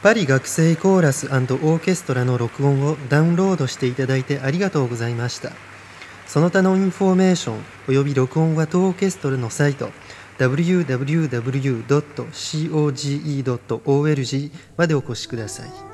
パリ学生コーラスオーケストラの録音をダウンロードしていただいてありがとうございました。その他のインフォメーションおよび録音は当オーケストラのサイト www.coge.org までお越しください。